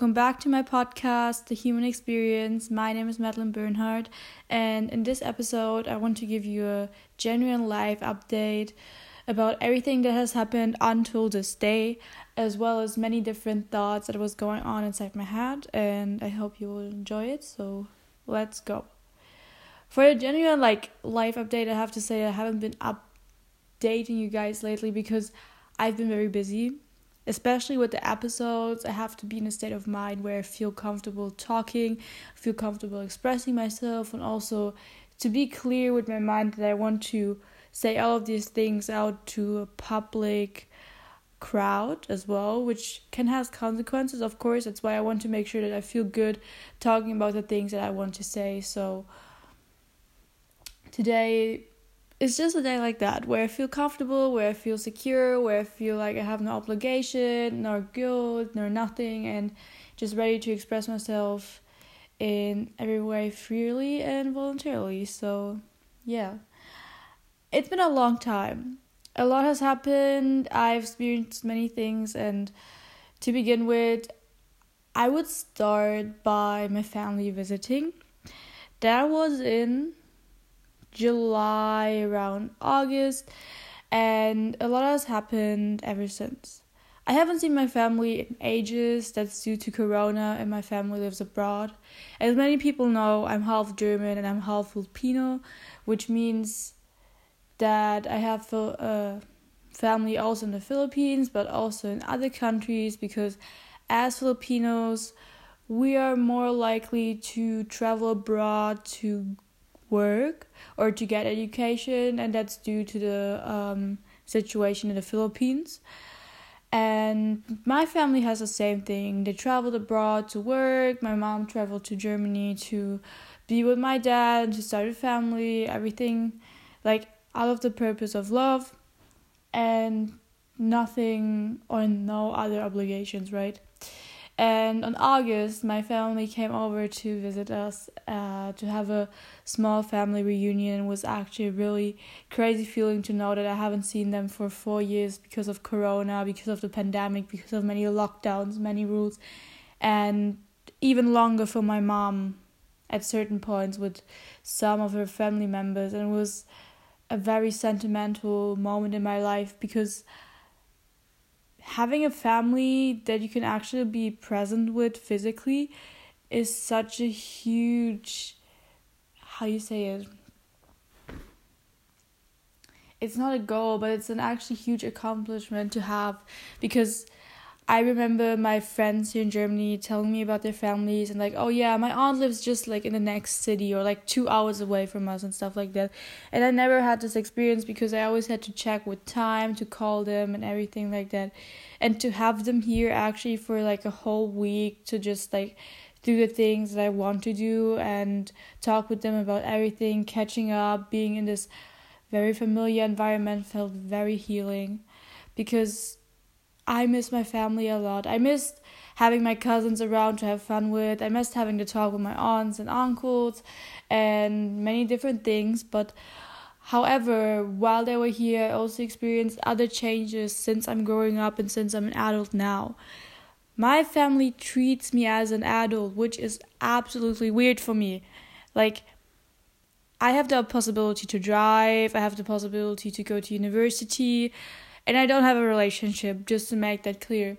welcome back to my podcast, The Human Experience. My name is Madeline Bernhardt, and in this episode, I want to give you a genuine life update about everything that has happened until this day, as well as many different thoughts that was going on inside my head, and I hope you will enjoy it. So, let's go. For a genuine like life update, I have to say I haven't been updating you guys lately because I've been very busy especially with the episodes i have to be in a state of mind where i feel comfortable talking feel comfortable expressing myself and also to be clear with my mind that i want to say all of these things out to a public crowd as well which can have consequences of course. That's why i want to make sure that i feel good talking about the things that i want to say. So today it's just a day like that where I feel comfortable, where I feel secure, where I feel like I have no obligation, nor guilt, nor nothing, and just ready to express myself in every way freely and voluntarily. So, yeah. It's been a long time. A lot has happened. I've experienced many things, and to begin with, I would start by my family visiting. That was in July, around August, and a lot has happened ever since. I haven't seen my family in ages, that's due to Corona, and my family lives abroad. As many people know, I'm half German and I'm half Filipino, which means that I have a uh, family also in the Philippines, but also in other countries because as Filipinos, we are more likely to travel abroad to work or to get education, and that's due to the um, situation in the Philippines. And my family has the same thing. They traveled abroad to work. My mom traveled to Germany to be with my dad, to start a family, everything like out of the purpose of love and nothing or no other obligations, right? And on August, my family came over to visit us uh, to have a small family reunion. It was actually a really crazy feeling to know that I haven't seen them for four years because of Corona, because of the pandemic, because of many lockdowns, many rules, and even longer for my mom at certain points with some of her family members. And it was a very sentimental moment in my life because having a family that you can actually be present with physically is such a huge how you say it? It's not a goal but it's an actually huge accomplishment to have because I remember my friends here in Germany telling me about their families and like, oh yeah, my aunt lives just like in the next city or like two hours away from us and stuff like that. And I never had this experience because I always had to check with time to call them and everything like that. And to have them here actually for like a whole week to just like do the things that I want to do and talk with them about everything, catching up, being in this very familiar environment felt very healing because I miss my family a lot. I missed having my cousins around to have fun with. I missed having to talk with my aunts and uncles and many different things. But however, while they were here, I also experienced other changes since I'm growing up and since I'm an adult now. My family treats me as an adult, which is absolutely weird for me. Like, I have the possibility to drive, I have the possibility to go to university and I don't have a relationship, just to make that clear.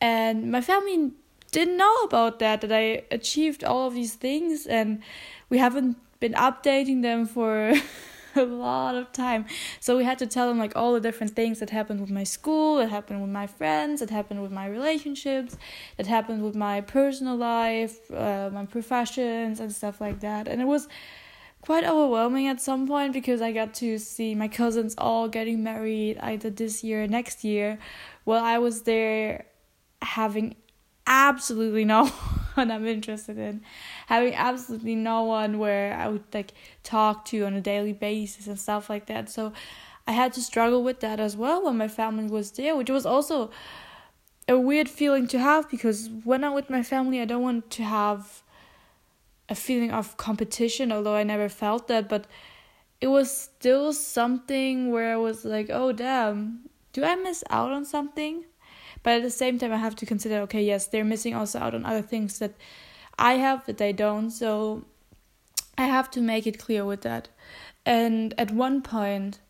And my family didn't know about that, that I achieved all of these things, and we haven't been updating them for a lot of time. So we had to tell them like all the different things that happened with my school, that happened with my friends, that happened with my relationships, that happened with my personal life, uh, my professions, and stuff like that. And it was quite overwhelming at some point because I got to see my cousins all getting married either this year or next year. While I was there having absolutely no one I'm interested in, having absolutely no one where I would like talk to on a daily basis and stuff like that. So I had to struggle with that as well when my family was there, which was also a weird feeling to have because when I'm with my family, I don't want to have a feeling of competition, although I never felt that, but it was still something where I was like, oh damn, do I miss out on something? But at the same time, I have to consider okay, yes, they're missing also out on other things that I have that they don't. So I have to make it clear with that. And at one point,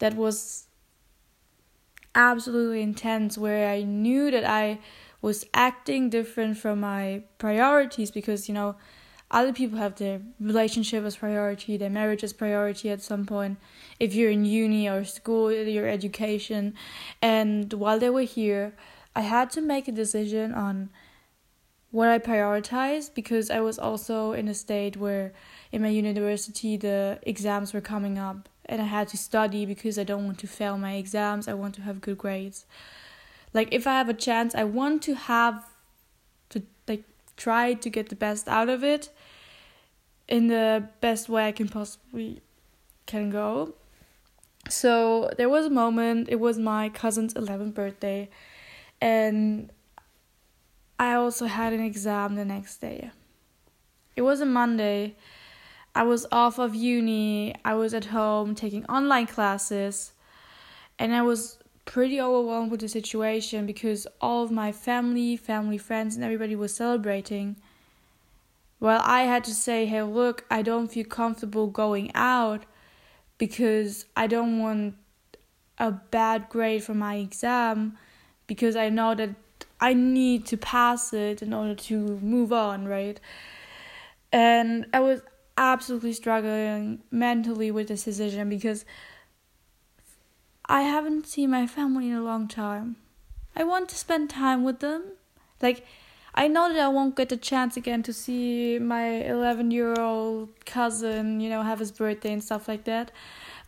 that was absolutely intense where I knew that I was acting different from my priorities because, you know, other people have their relationship as priority, their marriage as priority at some point. If you're in uni or school, your education. And while they were here, I had to make a decision on what I prioritized because I was also in a state where in my university the exams were coming up and I had to study because I don't want to fail my exams. I want to have good grades. Like if I have a chance, I want to have try to get the best out of it in the best way I can possibly can go. So there was a moment, it was my cousin's 11th birthday and I also had an exam the next day. It was a Monday. I was off of uni. I was at home taking online classes. And I was pretty overwhelmed with the situation because all of my family, family friends, and everybody was celebrating. Well, I had to say, hey, look, I don't feel comfortable going out because I don't want a bad grade for my exam because I know that I need to pass it in order to move on, right? And I was absolutely struggling mentally with this decision because I haven't seen my family in a long time. I want to spend time with them. Like, I know that I won't get the chance again to see my 11 year old cousin, you know, have his birthday and stuff like that.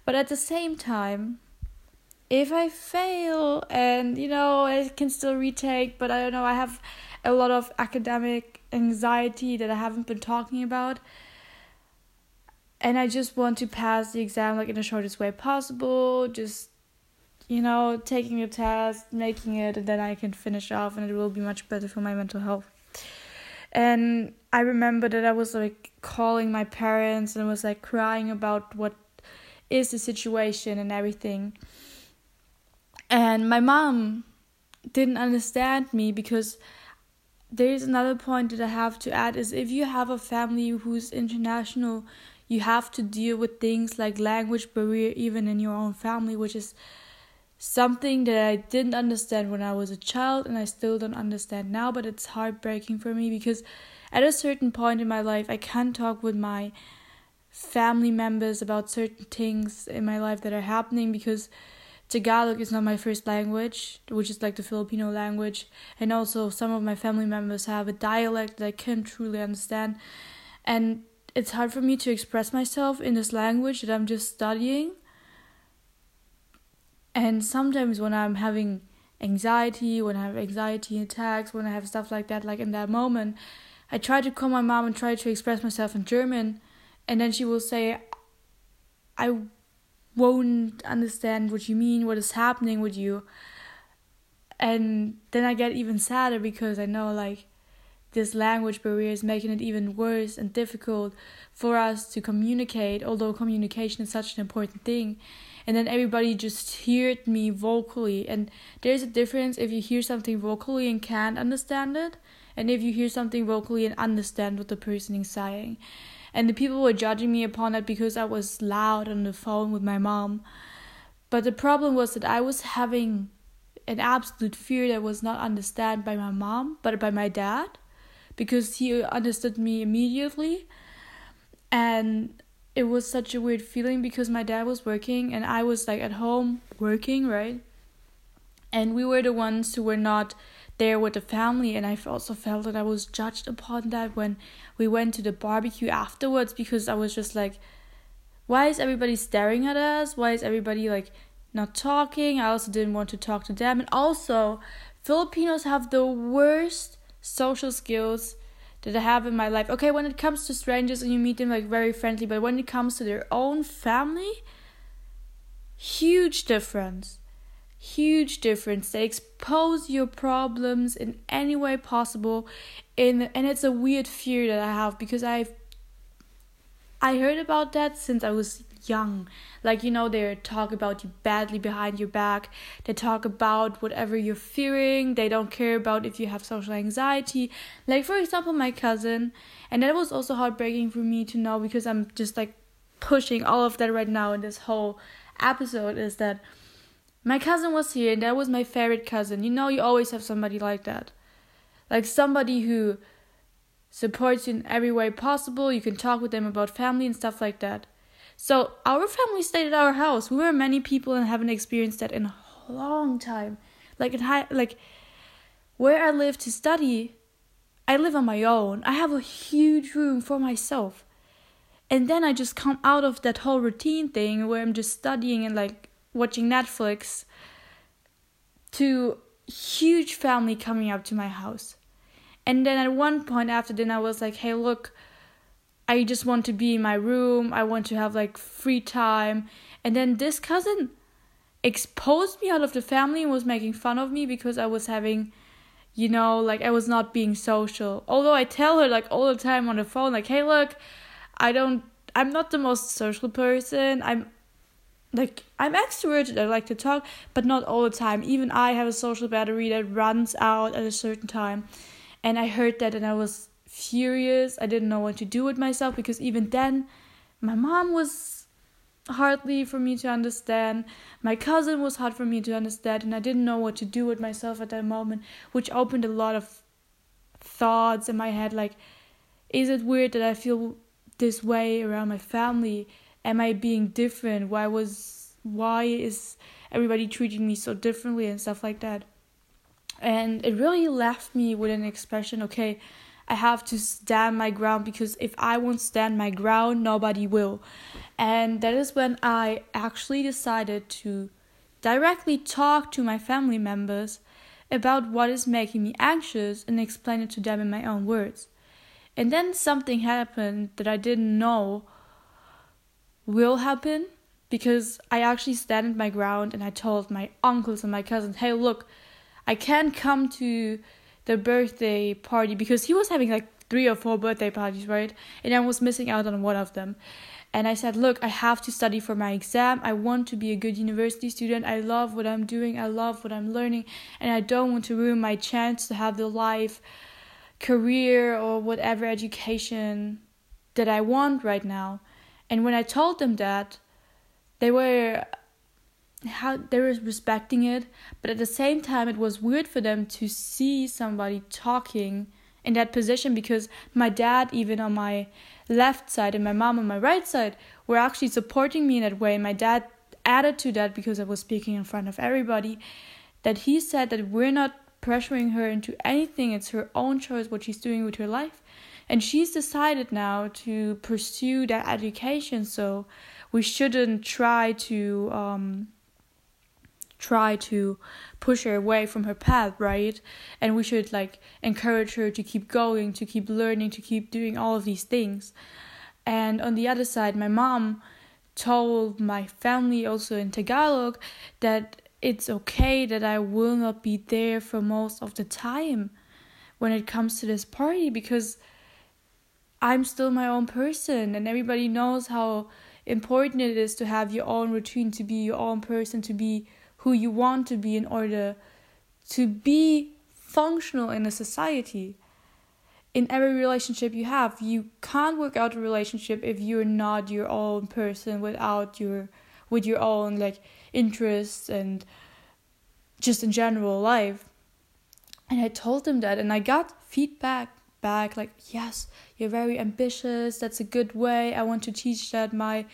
But at the same time, if I fail and you know I can still retake, but I don't know, I have a lot of academic anxiety that I haven't been talking about. And I just want to pass the exam like in the shortest way possible, just you know, taking a test, making it, and then I can finish off, and it will be much better for my mental health. And I remember that I was like calling my parents and was like crying about what is the situation and everything. And my mom didn't understand me because there's another point that I have to add is if you have a family who's international, you have to deal with things like language barrier even in your own family, which is something that I didn't understand when I was a child and I still don't understand now, but it's heartbreaking for me because at a certain point in my life I can't talk with my family members about certain things in my life that are happening because Tagalog is not my first language, which is like the Filipino language, and also some of my family members have a dialect that I can't truly understand, and it's hard for me to express myself in this language that I'm just studying. And sometimes when I'm having anxiety, when I have anxiety attacks, when I have stuff like that, like in that moment, I try to call my mom and try to express myself in German, and then she will say, I won't understand what you mean, what is happening with you. And then I get even sadder because I know like this language barrier is making it even worse and difficult for us to communicate, although communication is such an important thing. And then everybody just heard me vocally. And there's a difference if you hear something vocally and can't understand it, and if you hear something vocally and understand what the person is saying and the people were judging me upon that because I was loud on the phone with my mom. But the problem was that I was having an absolute fear that was not understood by my mom, but by my dad, because he understood me immediately. And it was such a weird feeling because my dad was working and I was like at home working, right? And we were the ones who were not there with the family and I also felt that I was judged upon that when we went to the barbecue afterwards because I was just like why is everybody staring at us? Why is everybody like not talking? I also didn't want to talk to them and also Filipinos have the worst social skills that I have in my life. Okay, when it comes to strangers and you meet them like very friendly, but when it comes to their own family, huge difference huge difference. They expose your problems in any way possible, in and it's a weird fear that I have because I've I heard about that since I was young. Like, you know, they talk about you badly behind your back. They talk about whatever you're fearing. They don't care about if you have social anxiety. Like, for example, my cousin, and that was also heartbreaking for me to know because I'm just like pushing all of that right now in this whole episode is that my cousin was here and that was my favorite cousin. You know, you always have somebody like that. Like somebody who supports you in every way possible. You can talk with them about family and stuff like that. So our family stayed at our house. We were many people and haven't experienced that in a long time. Like in high, like where I live to study, I live on my own. I have a huge room for myself. And then I just come out of that whole routine thing where I'm just studying and like watching Netflix to huge family coming up to my house. And then at one point after dinner, I was like, hey, look, I just want to be in my room. I want to have like free time. And then this cousin exposed me out of the family and was making fun of me because I was having, you know, like I was not being social. Although I tell her like all the time on the phone, like, hey, look, I don't, I'm not the most social person. I'm like I'm extroverted, I like to talk, but not all the time. Even I have a social battery that runs out at a certain time. And I heard that and I was furious. I didn't know what to do with myself because even then my mom was hardly for me to understand. My cousin was hard for me to understand and I didn't know what to do with myself at that moment, which opened a lot of thoughts in my head like is it weird that I feel this way around my family? am I being different? Why was why is everybody treating me so differently and stuff like that? And it really left me with an expression, okay, I have to stand my ground because if I won't stand my ground, nobody will. And that is when I actually decided to directly talk to my family members about what is making me anxious and explain it to them in my own words. And then something happened that I didn't know will happen because I actually stand my ground and I told my uncles and my cousins, hey, look, I can't come to the birthday party because he was having like three or four birthday parties, right? And I was missing out on one of them. And I said, look, I have to study for my exam. I want to be a good university student. I love what I'm doing. I love what I'm learning. And I don't want to ruin my chance to have the life, career, or whatever education that I want right now. And when I told them that, they were how they were respecting it, but at the same time it was weird for them to see somebody talking in that position because my dad even on my left side and my mom on my right side were actually supporting me in that way. My dad added to that because I was speaking in front of everybody that he said that we're not pressuring her into anything. It's her own choice what she's doing with her life and she's decided now to pursue that education so we shouldn't try to um, try to push her away from her path right? And we should like encourage her to keep going to keep learning to keep doing all of these things. And on the other side my mom told my family also in tagalog that it's okay that i will not be there for most of the time when it comes to this party because I'm still my own person, and everybody knows how important it is to have your own routine, to be your own person, to be who you want to be in order to be functional in a society. In every relationship you have, you can't work out a relationship if you're not your own person without your with your own like interests and just in general life. And I told them that and I got feedback back like yes you're very ambitious that's a good way i want to teach that my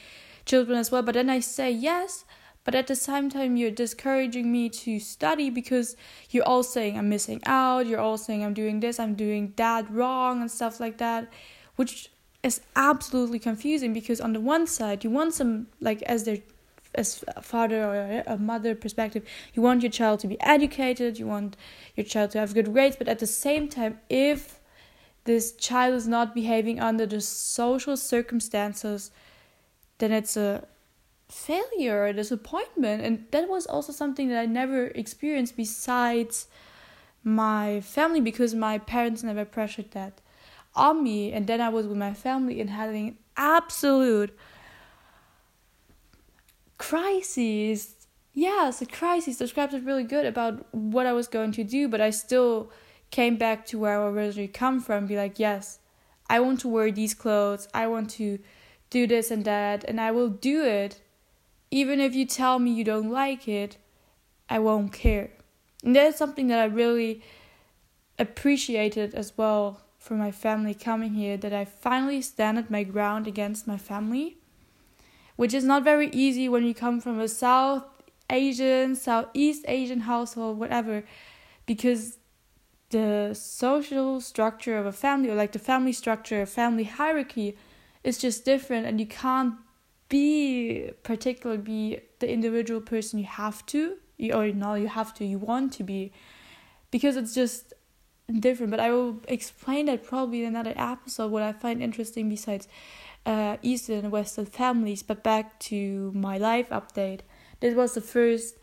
children as well but then i say yes but at the same time you're discouraging me to study because you're all saying i'm missing out you're all saying i'm doing this i'm doing that wrong and stuff like that which is absolutely confusing because on the one side you want some like as their as a father or a mother perspective you want your child to be educated you want your child to have good grades but at the same time if this child is not behaving under the social circumstances, then it's a failure, a disappointment. And that was also something that I never experienced besides my family because my parents never pressured that on me. And then I was with my family and having absolute crisis. Yes, a crisis describes it really good about what I was going to do, but I still came back to where I originally come from. Be like, yes, I want to wear these clothes. I want to do this and that, and I will do it. Even if you tell me you don't like it, I won't care. And that's something that I really appreciated as well for my family coming here that I finally stand at my ground against my family, which is not very easy when you come from a South Asian, Southeast Asian household, whatever, because the social structure of a family or like the family structure, family hierarchy is just different and you can't be particular, be the individual person you have to you or no you have to you want to be because it's just different but i will explain that probably in another episode what i find interesting besides uh, eastern and western families but back to my life update this was the first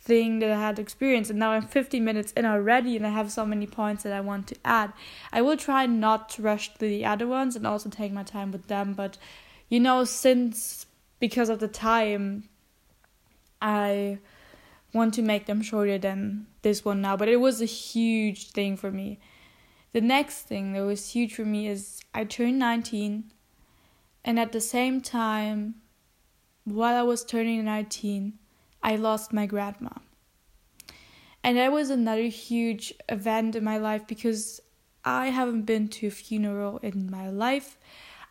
thing that I had experienced, and now I'm 15 minutes in already, and I have so many points that I want to add. I will try not to rush through the other ones and also take my time with them, but you know, since because at the time, I want to make them shorter than this one now, but it was a huge thing for me. The next thing that was huge for me is I turned 19, and at the same time, while I was turning 19, I lost my grandma. And that was another huge event in my life because I haven't been to a funeral in my life.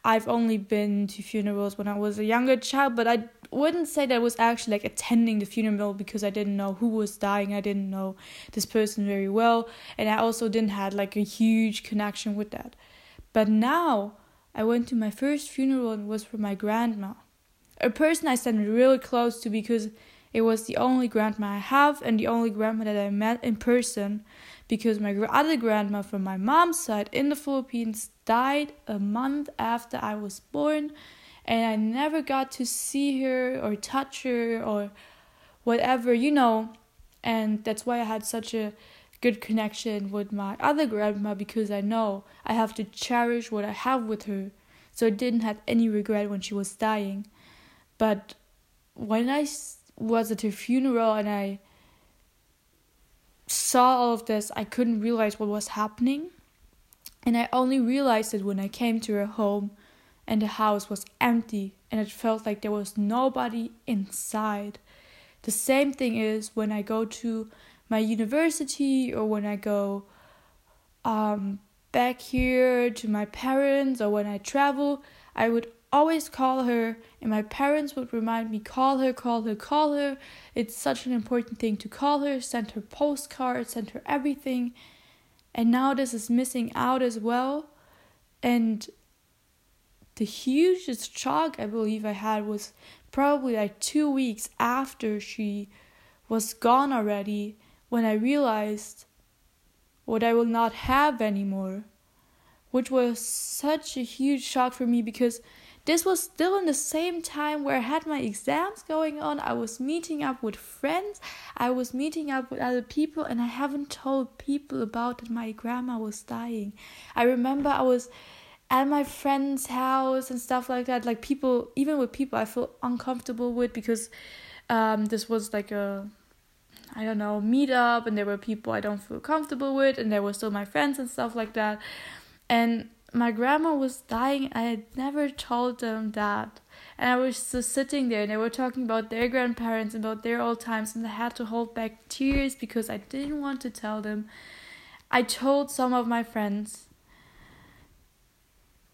I've only been to funerals when I was a younger child, but I wouldn't say that I was actually like attending the funeral because I didn't know who was dying. I didn't know this person very well, and I also didn't have like a huge connection with that. But now I went to my first funeral and it was for my grandma, a person I stand really close to because it was the only grandma I have and the only grandma that I met in person because my other grandma from my mom's side in the Philippines died a month after I was born and I never got to see her or touch her or whatever, you know. And that's why I had such a good connection with my other grandma because I know I have to cherish what I have with her. So I didn't have any regret when she was dying. But when I was at her funeral and I saw all of this, I couldn't realize what was happening. And I only realized it when I came to her home and the house was empty and it felt like there was nobody inside. The same thing is when I go to my university or when I go um, back here to my parents or when I travel, I would always call her, and my parents would remind me call her, call her, call her. It's such an important thing to call her, send her postcards, send her everything. And now this is missing out as well. And the hugest shock I believe I had was probably like two weeks after she was gone already when I realized what I will not have anymore, which was such a huge shock for me because this was still in the same time where I had my exams going on. I was meeting up with friends, I was meeting up with other people, and I haven't told people about that my grandma was dying. I remember I was at my friend's house and stuff like that. Like people, even with people I feel uncomfortable with because um, this was like a I don't know, meet up and there were people I don't feel comfortable with and there were still my friends and stuff like that. And my grandma was dying. I had never told them that. And I was just sitting there and they were talking about their grandparents and about their old times and I had to hold back tears because I didn't want to tell them. I told some of my friends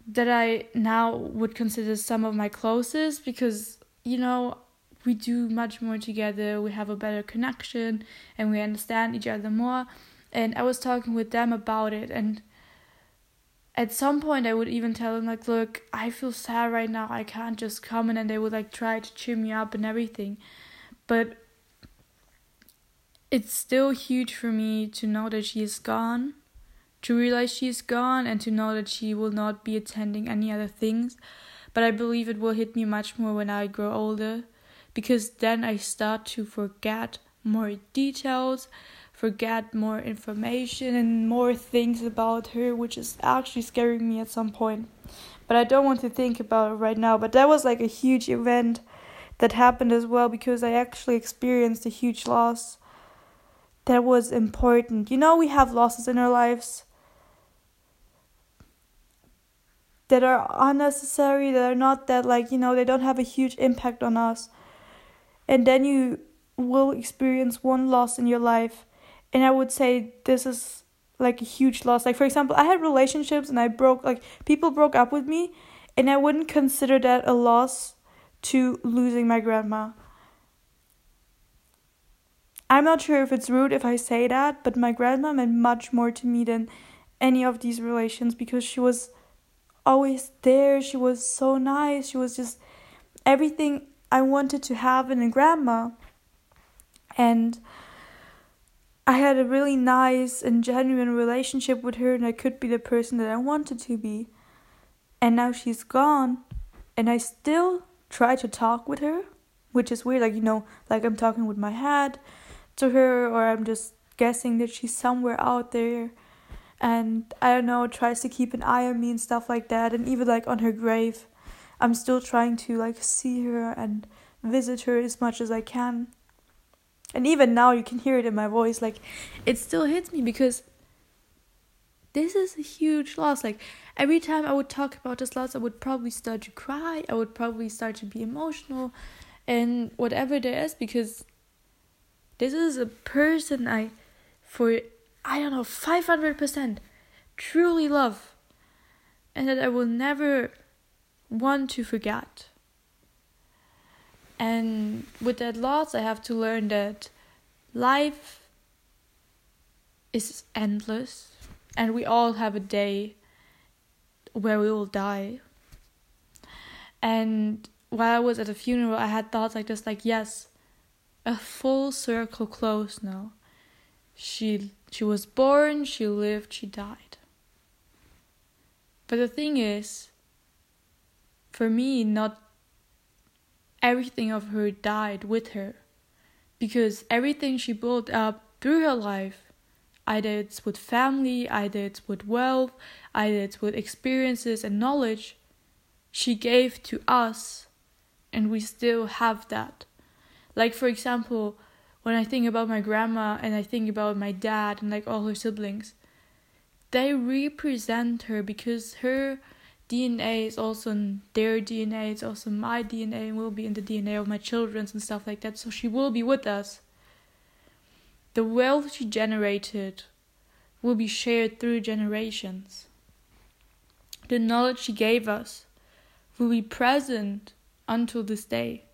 that I now would consider some of my closest because, you know, we do much more together, we have a better connection, and we understand each other more. And I was talking with them about it, and at some point I would even tell them like, look, I feel sad right now. I can't just come in and they would like try to cheer me up and everything. But it's still huge for me to know that she is gone, to realize she is gone and to know that she will not be attending any other things. But I believe it will hit me much more when I grow older because then I start to forget more details forget more information and more things about her, which is actually scaring me at some point. But I don't want to think about it right now. But that was like a huge event that happened as well because I actually experienced a huge loss that was important. You know, we have losses in our lives that are unnecessary, that are not that, like, you know, they don't have a huge impact on us. And then you will experience one loss in your life. And I would say this is like a huge loss. Like, for example, I had relationships and I broke, like, people broke up with me, and I wouldn't consider that a loss to losing my grandma. I'm not sure if it's rude if I say that, but my grandma meant much more to me than any of these relations because she was always there. She was so nice. She was just everything I wanted to have in a grandma. And I had a really nice and genuine relationship with her, and I could be the person that I wanted to be. And now she's gone, and I still try to talk with her, which is weird. Like, you know, like I'm talking with my head to her or I'm just guessing that she's somewhere out there and I don't know tries to keep an eye on me and stuff like that and even like on her grave I'm still trying to like see her and visit her as much as I can and even now you can hear it in my voice like it still hits me because this is a huge loss like every time I would talk about this loss I would probably start to cry I would probably start to be emotional and whatever there is because this is a person I, for I don't know, 500% truly love and that I will never want to forget. And with that loss, I have to learn that life is endless and we all have a day where we will die. And while I was at a funeral, I had thoughts like this like, yes, a full circle close now. She she was born, she lived, she died. But the thing is, for me, not everything of her died with her. Because everything she built up through her life, either it's with family, either it's with wealth, either it's with experiences and knowledge, she gave to us, and we still have that. Like for example, when I think about my grandma and I think about my dad and like all her siblings, they represent her because her DNA is also in their DNA, it's also my DNA and will be in the DNA of my children's and stuff like that. So she will be with us. The wealth she generated will be shared through generations. The knowledge she gave us will be present until this day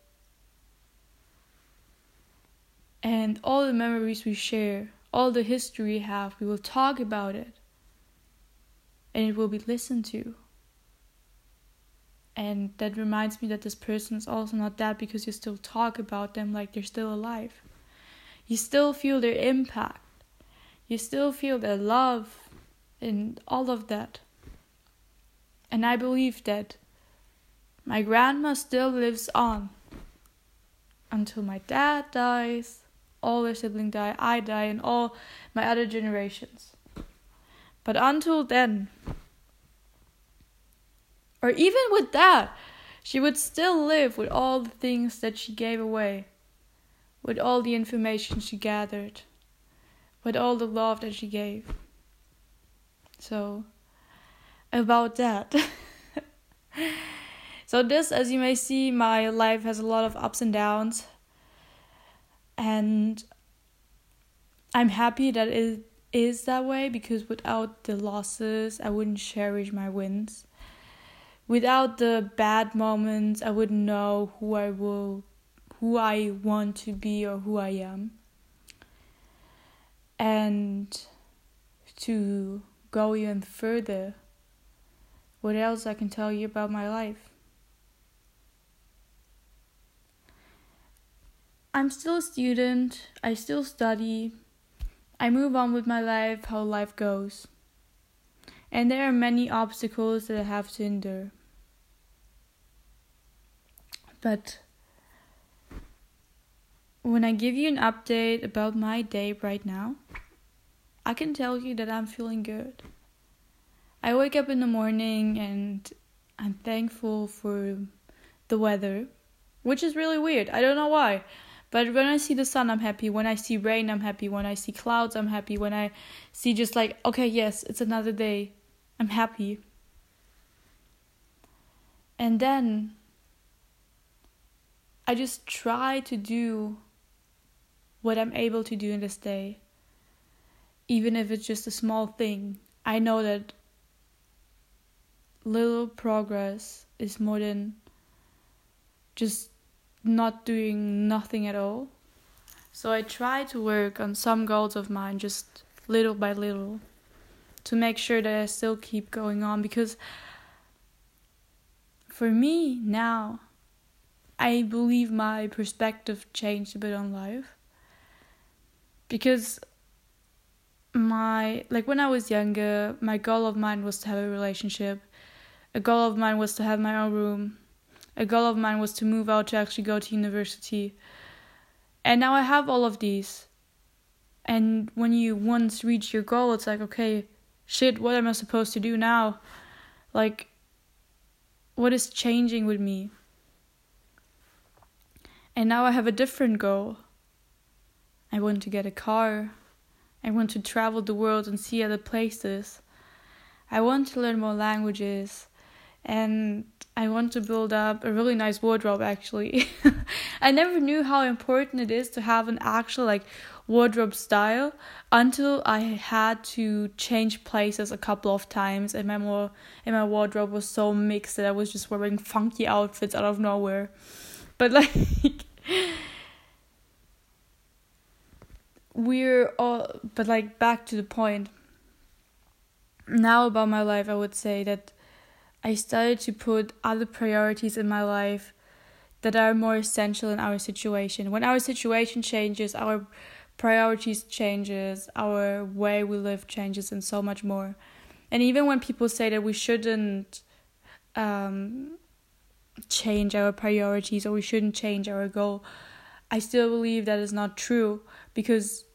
and all the memories we share, all the history we have, we will talk about it. And it will be listened to. And that reminds me that this person is also not dead because you still talk about them like they're still alive. You still feel their impact. You still feel their love and all of that. And I believe that my grandma still lives on until my dad dies all their siblings die, I die, and all my other generations. But until then, or even with that, she would still live with all the things that she gave away, with all the information she gathered, with all the love that she gave. So, about that. so, this, as you may see, my life has a lot of ups and downs and I'm happy that it is that way because without the losses, I wouldn't cherish my wins. Without the bad moments, I wouldn't know who I will who I want to be or who I am. And to go even further, what else I can tell you about my life? I'm still a student, I still study, I move on with my life, how life goes. And there are many obstacles that I have to endure. But when I give you an update about my day right now, I can tell you that I'm feeling good. I wake up in the morning and I'm thankful for the weather which is really weird. I don't know why. But when I see the sun, I'm happy. When I see rain, I'm happy. When I see clouds, I'm happy. When I see just like, okay, yes, it's another day, I'm happy. And then I just try to do what I'm able to do in this day. Even if it's just a small thing, I know that little progress is more than just not doing nothing at all. So I try to work on some goals of mine just little by little to make sure that I still keep going on because for me now I believe my perspective changed a bit on life because my like when I was younger my goal of mine was to have a relationship a goal of mine was to have my own room a goal of mine was to move out to actually go to university. And now I have all of these. And when you once reach your goal, it's like, okay, shit, what am I supposed to do now? Like, what is changing with me? And now I have a different goal. I want to get a car. I want to travel the world and see other places. I want to learn more languages. And I want to build up a really nice wardrobe actually. I never knew how important it is to have an actual like wardrobe style until I had to change places a couple of times and my more and my wardrobe was so mixed that I was just wearing funky outfits out of nowhere. But like we're all but like back to the point now about my life I would say that I started to put other priorities in my life that are more essential in our situation. When our situation changes, our priorities changes, our way we live changes and so much more. And even when people say that we shouldn't um, change our priorities or we shouldn't change our goal, I still believe that is not true because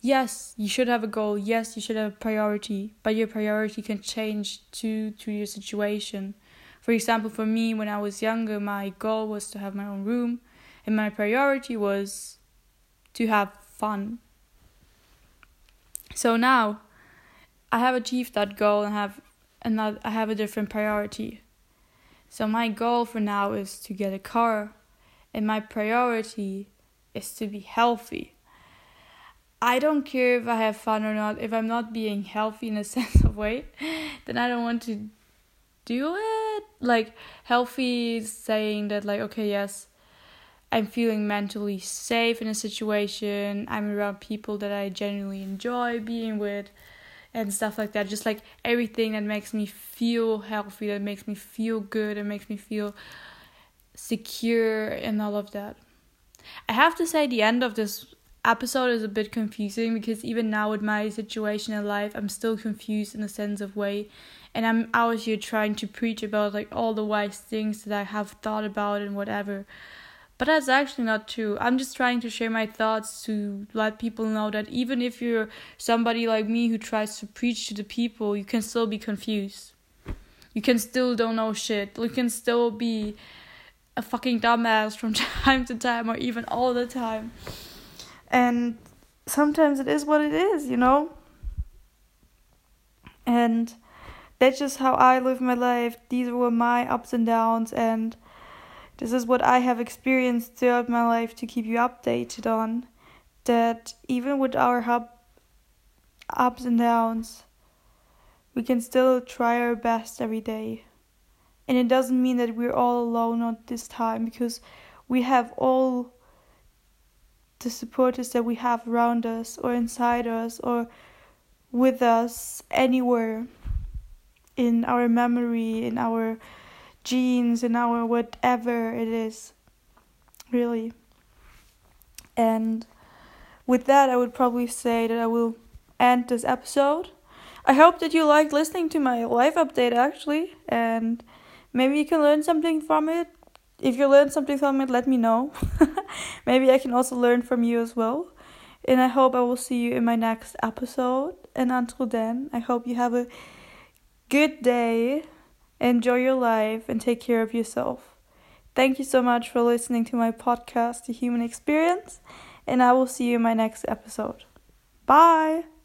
yes, you should have a goal. Yes, you should have a priority, but your priority can change to to your situation. For example, for me, when I was younger, my goal was to have my own room, and my priority was to have fun. So now, I have achieved that goal and have another. I have a different priority. So my goal for now is to get a car, and my priority is to be healthy. I don't care if I have fun or not. If I'm not being healthy in a sense of way, then I don't want to do it. Like healthy is saying that like okay, yes, I'm feeling mentally safe in a situation. I'm around people that I genuinely enjoy being with and stuff like that. Just like everything that makes me feel healthy, that makes me feel good, and makes me feel secure and all of that. I have to say the end of this episode is a bit confusing because even now with my situation in life, I'm still confused in a sense of way. And I'm out here trying to preach about like all the wise things that I have thought about and whatever. But that's actually not true. I'm just trying to share my thoughts to let people know that even if you're somebody like me who tries to preach to the people, you can still be confused. You can still don't know shit. You can still be a fucking dumbass from time to time or even all the time. And sometimes it is what it is, you know? And that's just how I live my life. These were my ups and downs, and this is what I have experienced throughout my life to keep you updated on. That even with our ups and downs, we can still try our best every day. And it doesn't mean that we're all alone at this time because we have all the supporters that we have around us or inside us or with us anywhere in our memory, in our genes, in our whatever it is. Really. And with that, I would probably say that I will end this episode. I hope that you liked listening to my life update actually, and maybe you can learn something from it if you learned something from it, let me know. Maybe I can also learn from you as well. And I hope I will see you in my next episode. And until then, I hope you have a good day, enjoy your life, and take care of yourself. Thank you so much for listening to my podcast, The Human Experience, and I will see you in my next episode. Bye!